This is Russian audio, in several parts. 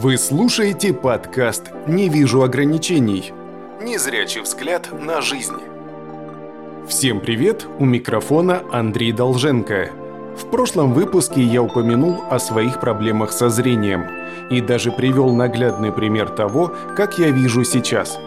Вы слушаете подкаст «Не вижу ограничений». Незрячий взгляд на жизнь. Всем привет, у микрофона Андрей Долженко. В прошлом выпуске я упомянул о своих проблемах со зрением и даже привел наглядный пример того, как я вижу сейчас.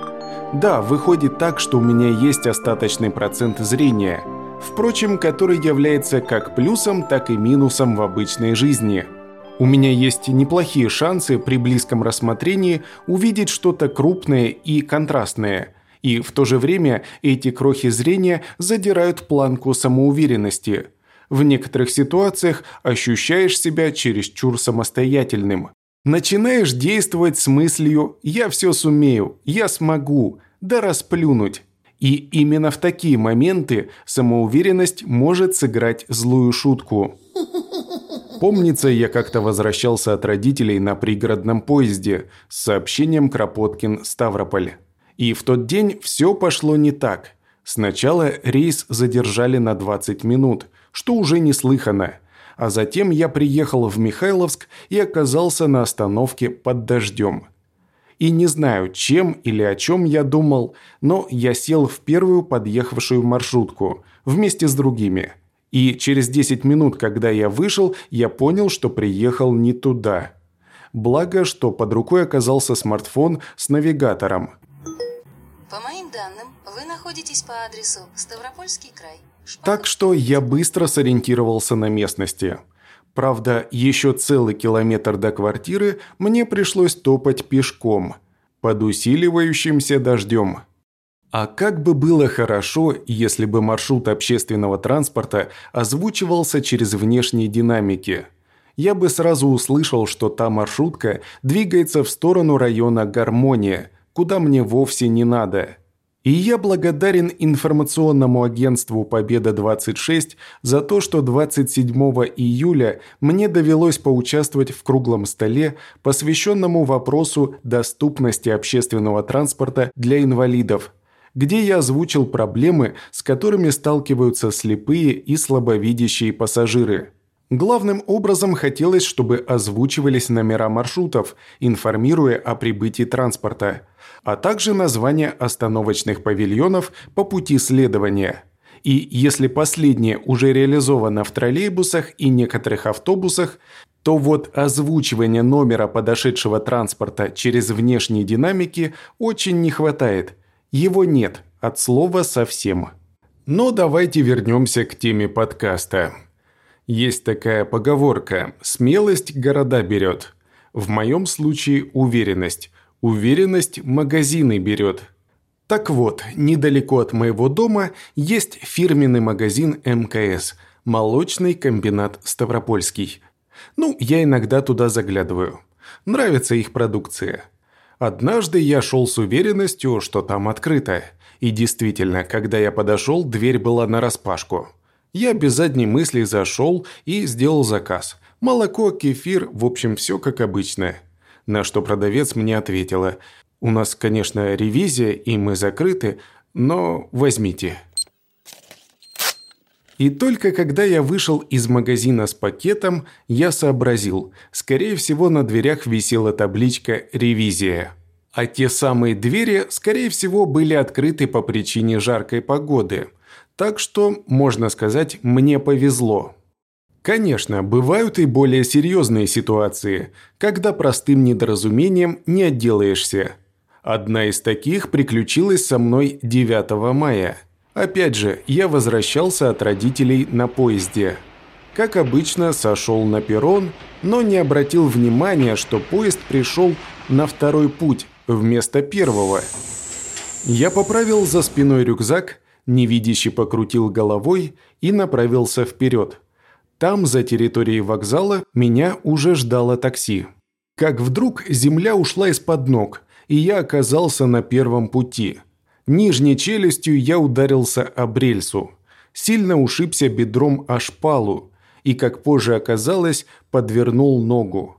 Да, выходит так, что у меня есть остаточный процент зрения, впрочем, который является как плюсом, так и минусом в обычной жизни – у меня есть неплохие шансы при близком рассмотрении увидеть что-то крупное и контрастное. И в то же время эти крохи зрения задирают планку самоуверенности. В некоторых ситуациях ощущаешь себя чересчур самостоятельным. Начинаешь действовать с мыслью «я все сумею», «я смогу», «да расплюнуть». И именно в такие моменты самоуверенность может сыграть злую шутку. Помнится, я как-то возвращался от родителей на пригородном поезде с сообщением Кропоткин-Ставрополь. И в тот день все пошло не так. Сначала рейс задержали на 20 минут, что уже неслыханно. А затем я приехал в Михайловск и оказался на остановке под дождем. И не знаю, чем или о чем я думал, но я сел в первую подъехавшую маршрутку вместе с другими – и через 10 минут, когда я вышел, я понял, что приехал не туда. Благо, что под рукой оказался смартфон с навигатором. По моим данным, вы находитесь по адресу Ставропольский край. Шпан... Так что я быстро сориентировался на местности. Правда, еще целый километр до квартиры мне пришлось топать пешком, под усиливающимся дождем. А как бы было хорошо, если бы маршрут общественного транспорта озвучивался через внешние динамики. Я бы сразу услышал, что та маршрутка двигается в сторону района Гармония, куда мне вовсе не надо. И я благодарен информационному агентству «Победа-26» за то, что 27 июля мне довелось поучаствовать в круглом столе, посвященному вопросу доступности общественного транспорта для инвалидов где я озвучил проблемы, с которыми сталкиваются слепые и слабовидящие пассажиры. Главным образом хотелось, чтобы озвучивались номера маршрутов, информируя о прибытии транспорта, а также названия остановочных павильонов по пути следования. И если последнее уже реализовано в троллейбусах и некоторых автобусах, то вот озвучивание номера подошедшего транспорта через внешние динамики очень не хватает – его нет, от слова совсем. Но давайте вернемся к теме подкаста. Есть такая поговорка «смелость города берет». В моем случае уверенность. Уверенность магазины берет. Так вот, недалеко от моего дома есть фирменный магазин МКС – молочный комбинат Ставропольский. Ну, я иногда туда заглядываю. Нравится их продукция. Однажды я шел с уверенностью, что там открыто. И действительно, когда я подошел, дверь была нараспашку. Я без задней мысли зашел и сделал заказ. Молоко, кефир, в общем, все как обычно. На что продавец мне ответила, «У нас, конечно, ревизия, и мы закрыты, но возьмите». И только когда я вышел из магазина с пакетом, я сообразил, скорее всего на дверях висела табличка «Ревизия». А те самые двери, скорее всего, были открыты по причине жаркой погоды. Так что, можно сказать, мне повезло. Конечно, бывают и более серьезные ситуации, когда простым недоразумением не отделаешься. Одна из таких приключилась со мной 9 мая – Опять же, я возвращался от родителей на поезде. Как обычно, сошел на перрон, но не обратил внимания, что поезд пришел на второй путь вместо первого. Я поправил за спиной рюкзак, невидяще покрутил головой и направился вперед. Там, за территорией вокзала, меня уже ждало такси. Как вдруг земля ушла из-под ног, и я оказался на первом пути – Нижней челюстью я ударился об рельсу. Сильно ушибся бедром о шпалу и, как позже оказалось, подвернул ногу.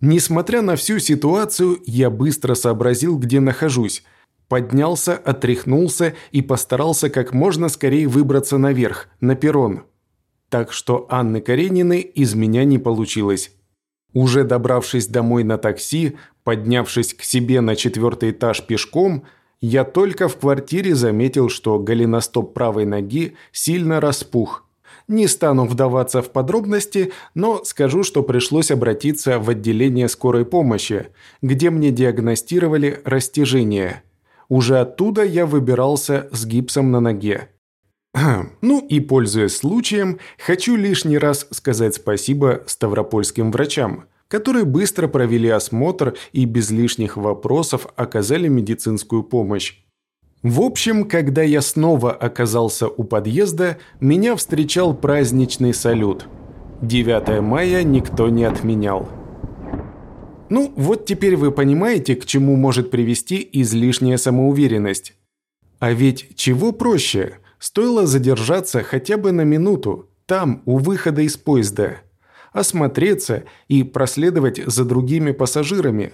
Несмотря на всю ситуацию, я быстро сообразил, где нахожусь. Поднялся, отряхнулся и постарался как можно скорее выбраться наверх, на перрон. Так что Анны Карениной из меня не получилось. Уже добравшись домой на такси, поднявшись к себе на четвертый этаж пешком, я только в квартире заметил, что голеностоп правой ноги сильно распух. Не стану вдаваться в подробности, но скажу, что пришлось обратиться в отделение скорой помощи, где мне диагностировали растяжение. Уже оттуда я выбирался с гипсом на ноге. Ну и, пользуясь случаем, хочу лишний раз сказать спасибо ставропольским врачам, которые быстро провели осмотр и без лишних вопросов оказали медицинскую помощь. В общем, когда я снова оказался у подъезда, меня встречал праздничный салют. 9 мая никто не отменял. Ну, вот теперь вы понимаете, к чему может привести излишняя самоуверенность. А ведь чего проще – Стоило задержаться хотя бы на минуту, там, у выхода из поезда. Осмотреться и проследовать за другими пассажирами.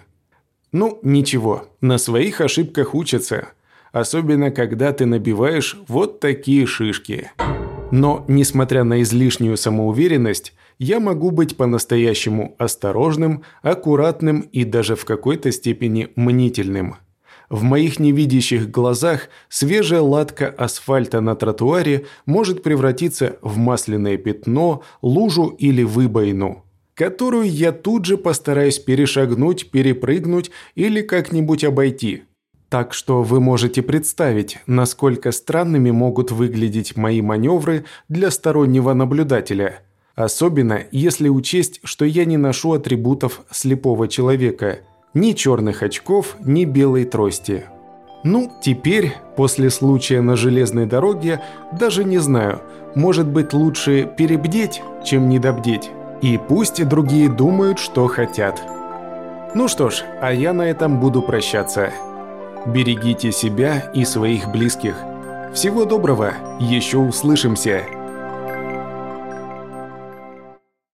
Ну, ничего, на своих ошибках учатся. Особенно, когда ты набиваешь вот такие шишки. Но, несмотря на излишнюю самоуверенность, я могу быть по-настоящему осторожным, аккуратным и даже в какой-то степени мнительным – в моих невидящих глазах свежая латка асфальта на тротуаре может превратиться в масляное пятно, лужу или выбоину, которую я тут же постараюсь перешагнуть, перепрыгнуть или как-нибудь обойти. Так что вы можете представить, насколько странными могут выглядеть мои маневры для стороннего наблюдателя. Особенно, если учесть, что я не ношу атрибутов слепого человека – ни черных очков, ни белой трости. Ну, теперь, после случая на железной дороге, даже не знаю, может быть лучше перебдеть, чем недобдеть. И пусть другие думают, что хотят. Ну что ж, а я на этом буду прощаться. Берегите себя и своих близких. Всего доброго, еще услышимся.